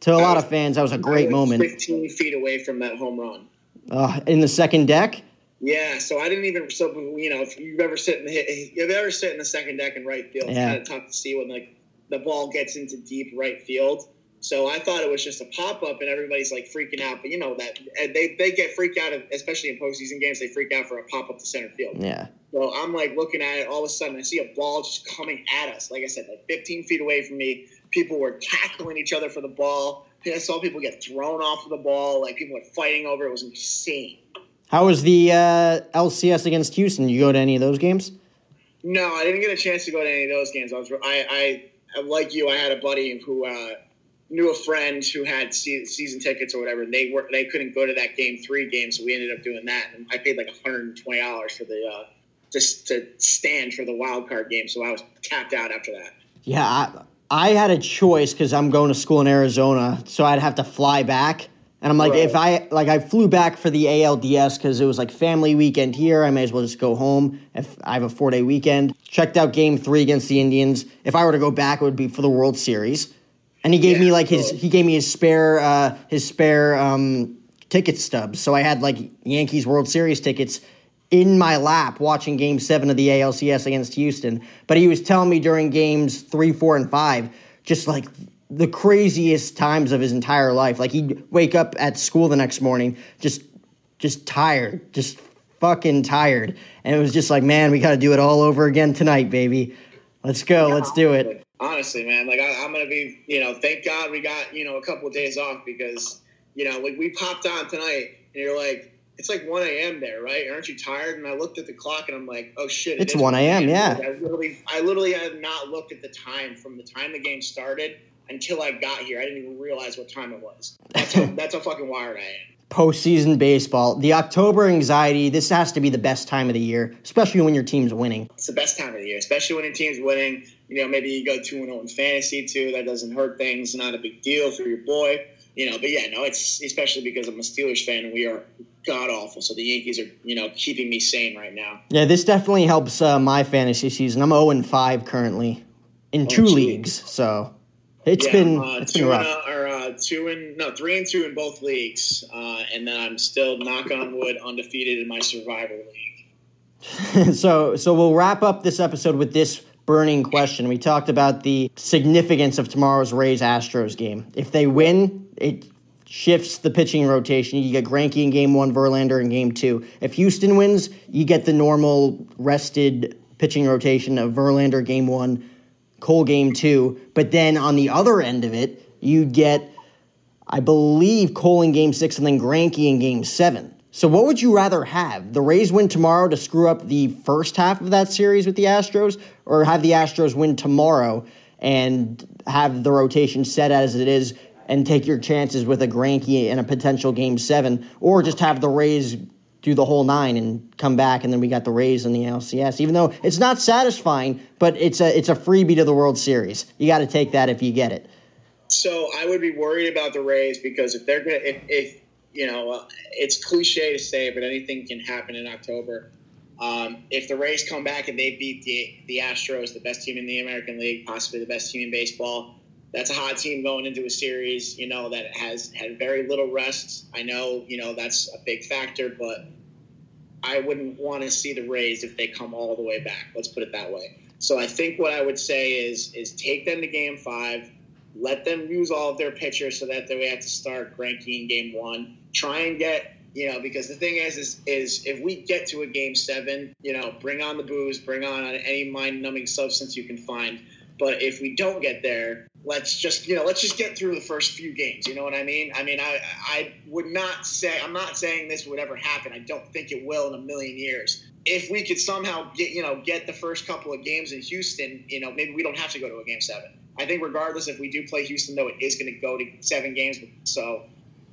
to a lot of fans, that was a great was moment. 15 feet away from that home run. Uh, in the second deck, Yeah, so I didn't even. So you know, if you've ever sit in the if you ever sit in the second deck in right field, it's Yeah. kind of tough to see when like the ball gets into deep right field. So I thought it was just a pop up, and everybody's like freaking out. But you know that they they get freaked out, especially in postseason games. They freak out for a pop up to center field. yeah. So I'm like looking at it. All of a sudden, I see a ball just coming at us. Like I said, like 15 feet away from me. People were tackling each other for the ball. I saw people get thrown off of the ball. Like people were fighting over. it. It was insane. How was the uh, LCS against Houston? You go to any of those games? No, I didn't get a chance to go to any of those games. I was, I, I like you. I had a buddy who uh, knew a friend who had se- season tickets or whatever. And they were they couldn't go to that game three game, so we ended up doing that. And I paid like one hundred and twenty dollars for the uh, just to stand for the wild card game. So I was tapped out after that. Yeah, I, I had a choice because I'm going to school in Arizona, so I'd have to fly back. And I'm like, Right. if I like, I flew back for the ALDS because it was like family weekend here. I may as well just go home if I have a four day weekend. Checked out Game Three against the Indians. If I were to go back, it would be for the World Series. And he gave Yeah, me like his he gave me his spare uh, his spare um, ticket stubs. So I had like Yankees World Series tickets in my lap watching Game Seven of the ALCS against Houston. But he was telling me during games three, four, and five, just like the craziest times of his entire life. Like he'd wake up at school the next morning, just just tired, just fucking tired. And it was just like, man, we got to do it all over again tonight, baby. Let's go, let's do it. Honestly, man, like I, I'm gonna be, you know, thank God we got, you know, a couple of days off because, you know, like we popped on tonight and you're like, it's like 1 a.m. there, right? Aren't you tired? And I looked at the clock and I'm like, oh shit, it It's 1 a.m., yeah. I literally, I literally had not looked at the time from the time the game started until I got here. I didn't even realize what time it was. That's how, that's how fucking wired I am. postseason baseball. The October anxiety, this has to be the best time of the year, especially when your team's winning. It's the best time of the year, especially when your team's winning. You know, maybe you go 2 0 in fantasy too. That doesn't hurt things. Not a big deal for your boy. You know, but yeah, no, it's especially because I'm a Steelers fan and we are god awful. So the Yankees are, you know, keeping me sane right now. Yeah, this definitely helps uh, my fantasy season. I'm 0 5 currently in two geez. leagues, so it's yeah, been uh, it's been two rough. and, uh, or uh, two and no three and two in both leagues, uh, and then I'm still knock on wood undefeated in my survivor league. so so we'll wrap up this episode with this burning question. We talked about the significance of tomorrow's Rays Astros game. If they win, it shifts the pitching rotation. You get Greinke in game one, Verlander in game two. If Houston wins, you get the normal rested pitching rotation of Verlander game one, Cole game two. But then on the other end of it, you get, I believe, Cole in game six and then Greinke in game seven. So, what would you rather have? The Rays win tomorrow to screw up the first half of that series with the Astros, or have the Astros win tomorrow and have the rotation set as it is and take your chances with a Greinke and a potential game seven, or just have the Rays do the whole nine and come back, and then we got the Rays in the LCS. Even though it's not satisfying, but it's a it's a freebie to the World Series. You got to take that if you get it. So I would be worried about the Rays because if they're gonna if, if you know uh, it's cliche to say, but anything can happen in October. Um, if the Rays come back and they beat the the Astros, the best team in the American League, possibly the best team in baseball, that's a hot team going into a series. You know that has had very little rest. I know you know that's a big factor, but I wouldn't want to see the Rays if they come all the way back. Let's put it that way. So I think what I would say is is take them to Game Five let them use all of their pitchers so that they have to start Greinke in game one. Try and get you know because the thing is is is if we get to a game seven, you know, bring on the booze, bring on any mind numbing substance you can find. But if we don't get there, let's just you know let's just get through the first few games. You know what I mean? I mean I I would not say I'm not saying this would ever happen. I don't think it will in a million years. If we could somehow get you know get the first couple of games in Houston, you know maybe we don't have to go to a game seven I think regardless if we do play Houston, though, it is going to go to seven games. So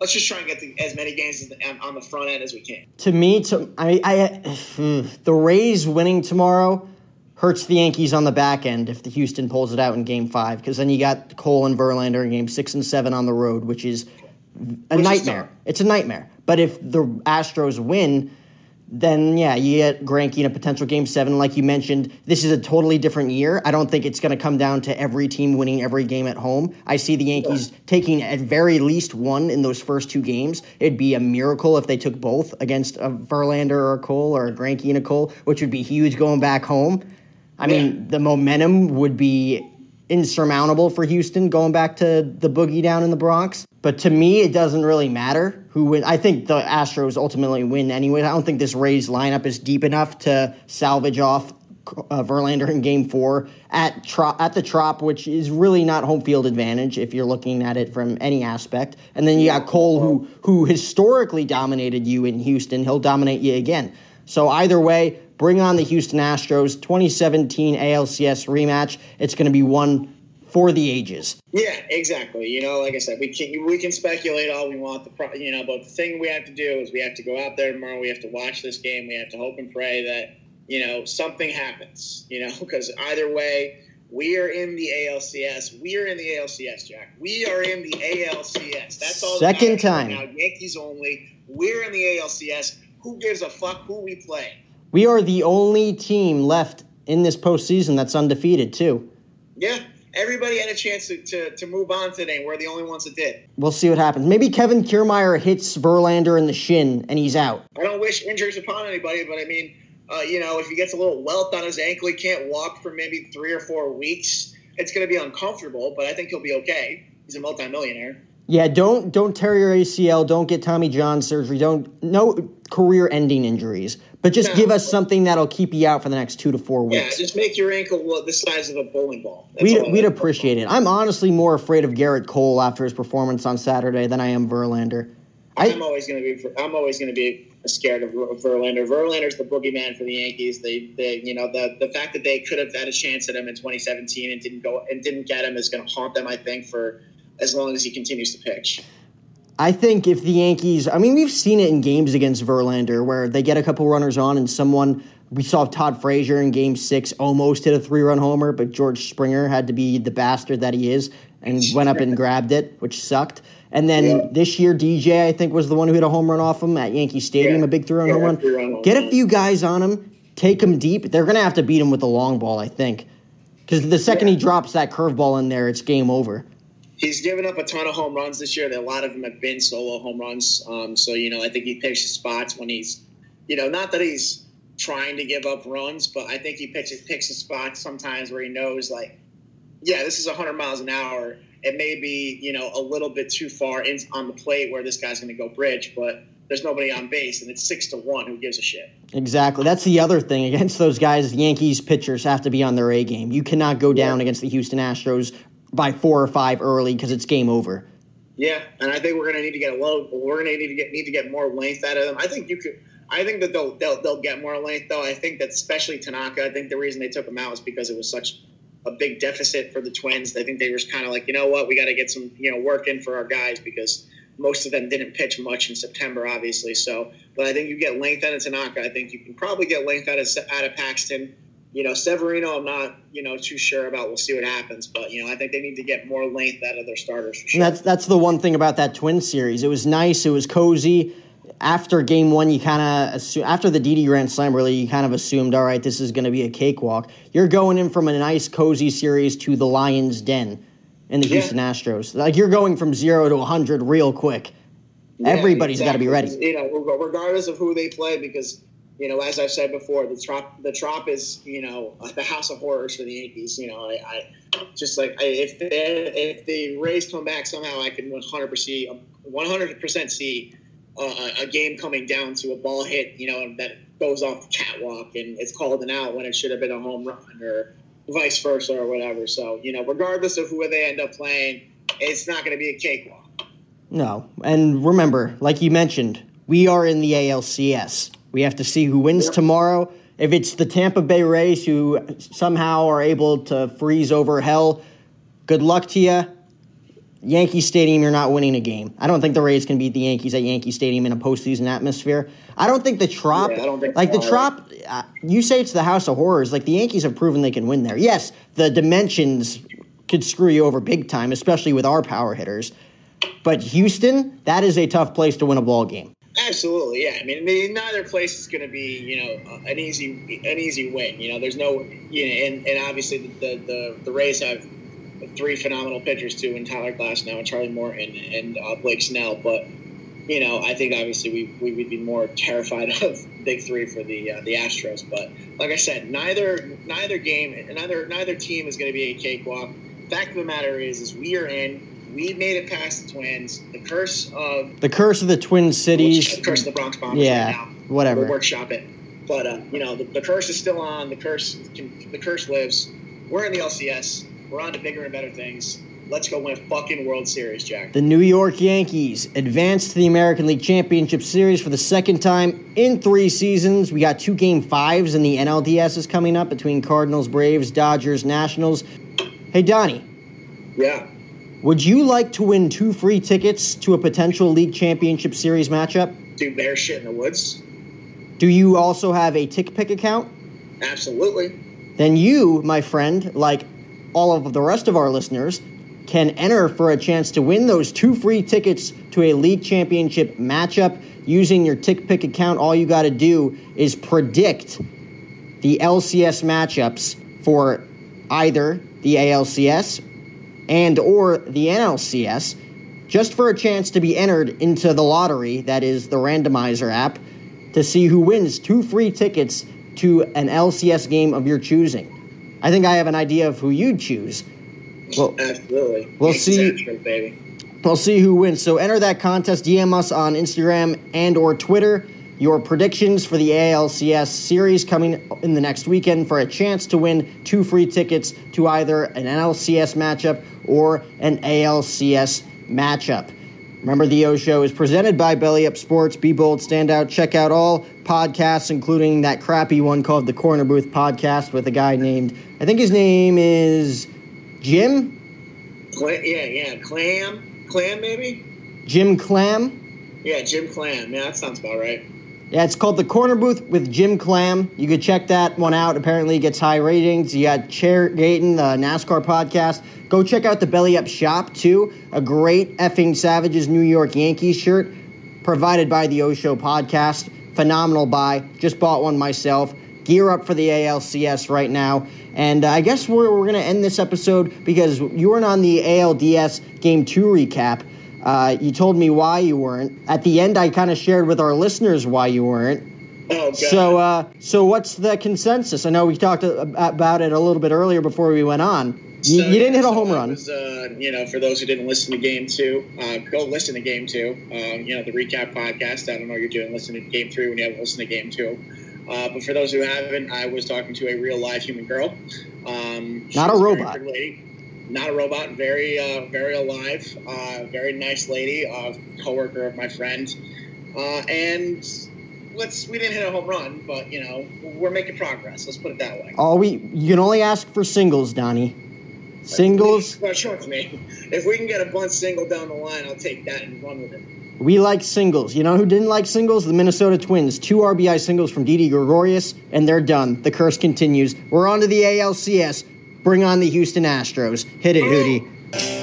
let's just try and get the, as many games um, on the front end as we can. To me, to I, I, hmm, the Rays winning tomorrow hurts the Yankees on the back end if the Houston pulls it out in Game Five, because then you got Cole and Verlander in Game Six and Seven on the road, which is a which nightmare. Is it's a nightmare. But if the Astros win then yeah, you get Greinke in a potential game seven. Like you mentioned, this is a totally different year. I don't think it's going to come down to every team winning every game at home. I see the Yankees yeah. taking at very least one in those first two games. It'd be a miracle if they took both against a Verlander or a Cole or a Greinke and a Cole, which would be huge going back home. I yeah. mean, the momentum would be insurmountable for Houston going back to the boogie down in the Bronx. But to me, it doesn't really matter who win. I think the Astros ultimately win anyway. I don't think this Rays lineup is deep enough to salvage off uh, Verlander in Game Four at at the Trop, which is really not home field advantage if you're looking at it from any aspect. And then you got Cole, who who historically dominated you in Houston. He'll dominate you again. So either way, bring on the Houston Astros 2017 ALCS rematch. It's going to be one for the ages. Yeah, exactly. You know, like I said, we can we can speculate all we want. The pro, you know, but the thing we have to do is we have to go out there tomorrow. We have to watch this game. We have to hope and pray that you know something happens. You know, because either way. We are in the ALCS. We are in the ALCS, Jack. We are in the ALCS. That's all. Second time. Now, Yankees only. We're in the ALCS. Who gives a fuck who we play? We are the only team left in this postseason that's undefeated, too. Yeah, everybody had a chance to, to, to, move on today. We're the only ones that did. We'll see what happens. Maybe Kevin Kiermaier hits Verlander in the shin and he's out. I don't wish injuries upon anybody, but I mean, uh, you know, if he gets a little welt on his ankle, he can't walk for maybe three or four weeks. It's going to be uncomfortable, but I think he'll be okay. He's a multimillionaire. Yeah, don't don't tear your ACL. Don't get Tommy John surgery. Don't no career-ending injuries. But just no. give us something that'll keep you out for the next two to four weeks. Yeah, just make your ankle the size of a bowling ball. That's we'd we'd appreciate it. I'm honestly more afraid of Gerrit Cole after his performance on Saturday than I am Verlander. I, am always going to be. I'm always going to be scared of Verlander. Verlander's the boogeyman for the Yankees. They, they, you know, the the fact that they could have had a chance at him in 2017 and didn't go and didn't get him is going to haunt them. I think for as long as he continues to pitch. I think if the Yankees, I mean, we've seen it in games against Verlander where they get a couple runners on and someone, we saw Todd Frazier in game six almost hit a three run homer, but George Springer had to be the bastard that he is and went up and grabbed it, which sucked. And then yeah. this year, DJ, I think, was the one who hit a home run off him at Yankee Stadium, yeah. a big three run yeah, home run. Get a few guys on him, take him deep. They're going to have to beat him with the long ball, I think. Because the second he drops that curveball in there, it's game over. He's given up a ton of home runs this year. A lot of them have been solo home runs. Um, so you know, I think he picks his spots when he's, you know, not that he's trying to give up runs, but I think he picks picks his spots sometimes where he knows like, yeah, this is 100 miles an hour. It may be you know a little bit too far in, on the plate where this guy's going to go bridge, but there's nobody on base and it's six to one. Who gives a shit? Exactly. That's the other thing against those guys. Yankees pitchers have to be on their A game. You cannot go down against the Houston Astros by four or five early because it's game over. Yeah, and I think we're going to need to get a low. We're going to need to get need to get more length out of them. I think you could. I think that they'll, they'll they'll get more length though. I think that especially Tanaka. I think the reason they took him out was because it was such a big deficit for the Twins. I think they were just kind of like, you know what, we got to get some you know work in for our guys because most of them didn't pitch much in September, obviously. So, but I think you get length out of Tanaka. I think you can probably get length out of out of Paxton you know, Severino, I'm not, you know, too sure about. We'll see what happens, but you know, I think they need to get more length out of their starters for sure. And that's that's the one thing about that twin series. It was nice. It was cozy. After game one, you kind of after the Didi Grand Slam, really, you kind of assumed, all right, this is going to be a cakewalk. You're going in from a nice cozy series to the Lions' den in the yeah. Houston Astros. Like you're going from zero to 100 real quick. Yeah, Everybody's exactly. got to be ready. You know, regardless of who they play, because you know, as I've said before, the trop the trop is you know the house of horrors for the Yankees. You know, I, I just like I, if they, if the Rays come back somehow, I can one hundred percent one hundred percent see a game coming down to a ball hit. You know, that goes off the catwalk and it's called an out when it should have been a home run or vice versa or whatever. So you know, regardless of who they end up playing, it's not going to be a cakewalk. No, and remember, like you mentioned, we are in the ALCS. We have to see who wins yep. tomorrow. If it's the Tampa Bay Rays who somehow are able to freeze over hell, good luck to you. Yankee Stadium, you're not winning a game. I don't think the Rays can beat the Yankees at Yankee Stadium in a postseason atmosphere. I don't think the Trop, yeah, like the Trop, uh, you say it's the House of Horrors. Like the Yankees have proven they can win there. Yes, the dimensions could screw you over big time, especially with our power hitters. But Houston, that is a tough place to win a ball game. Absolutely, yeah. I mean, neither place is going to be, you know, an easy an easy win. You know, there's no, you know, and, and obviously the, the the Rays have three phenomenal pitchers too, in Tyler Glasnow and Charlie Morton and uh, Blake Snell. But you know, I think obviously we, we would be more terrified of big three for the uh, the Astros. But like I said, neither neither game, neither neither team is going to be a cakewalk. Fact of the matter is, is we are in we made it past the Twins. The curse of the curse of the Twin Cities. The curse of the Bronx Bombers. Yeah, right whatever. We'll workshop it, but uh, you know the, the, curse is still on. The curse can, the curse lives. We're in the LCS. We're on to bigger and better things. Let's go win a fucking World Series, Jack. The New York Yankees advanced to the American League Championship Series for the second time in three seasons. We got two game fives in the NLDS is coming up between Cardinals, Braves, Dodgers, Nationals. Hey, Donny. Yeah. Would you like to win two free tickets to a potential league championship series matchup? Do bear shit in the woods. Do you also have a TickPick account? Absolutely. Then you, my friend, like all of the rest of our listeners, can enter for a chance to win those two free tickets to a league championship matchup using your TickPick account. All you got to do is predict the LCS matchups for either the ALCS and or the NLCS just for a chance to be entered into the lottery that is the randomizer app to see who wins two free tickets to an LCS game of your choosing. I think I have an idea of who you'd choose. Well, Absolutely. We'll see. baby. We'll see who wins. So enter that contest. DM us on Instagram and or Twitter your predictions for the ALCS series coming in the next weekend for a chance to win two free tickets to either an NLCS matchup or an ALCS matchup. Remember, the O Show is presented by Belly Up Sports. Be bold, stand out. Check out all podcasts, including that crappy one called the Corner Booth Podcast with a guy named, I think his name is Jim? Clam, yeah, yeah. Clam? Clam, maybe? Jim Clam? Yeah, Jim Clam. Yeah, that sounds about right. Yeah, it's called The Corner Booth with Jim Clam. You could check that one out. Apparently, it gets high ratings. You got Chair Gaten, the NASCAR podcast. Go check out the Belly Up shop, too. A great effing Savages New York Yankees shirt provided by the O Show podcast. Phenomenal buy. Just bought one myself. gear up for the ALCS right now. And uh, I guess we're, we're going to end this episode because you weren't on the ALDS Game 2 recap. Uh, you told me why you weren't. At the end, I kind of shared with our listeners why you weren't. Oh, God. So, uh, so what's the consensus? I know we talked about it a little bit earlier before we went on. You, So, you didn't hit a so home run. Was, uh, you know, for those who didn't listen to Game Two, uh, go listen to Game Two. Um, you know, the recap podcast. I don't know what you're doing. Listen to Game Three when you haven't listened to Game Two. Uh, but for those who haven't, I was talking to a real live human girl. Um, Not a robot. lady. Not a robot. Very, uh, very alive. Uh, very nice lady. Uh, coworker of my friend. Uh, and let's. We didn't hit a home run, but you know, we're making progress. Let's put it that way. All we you can only ask for singles, Donny. Singles. Well, trust me. If we can get a bunt single down the line, I'll take that and run with it. We like singles. You know who didn't like singles? The Minnesota Twins. Two RBI singles from Didi Gregorius, and they're done. The curse continues. We're on to the ALCS. Bring on the Houston Astros. Hit it, Hootie.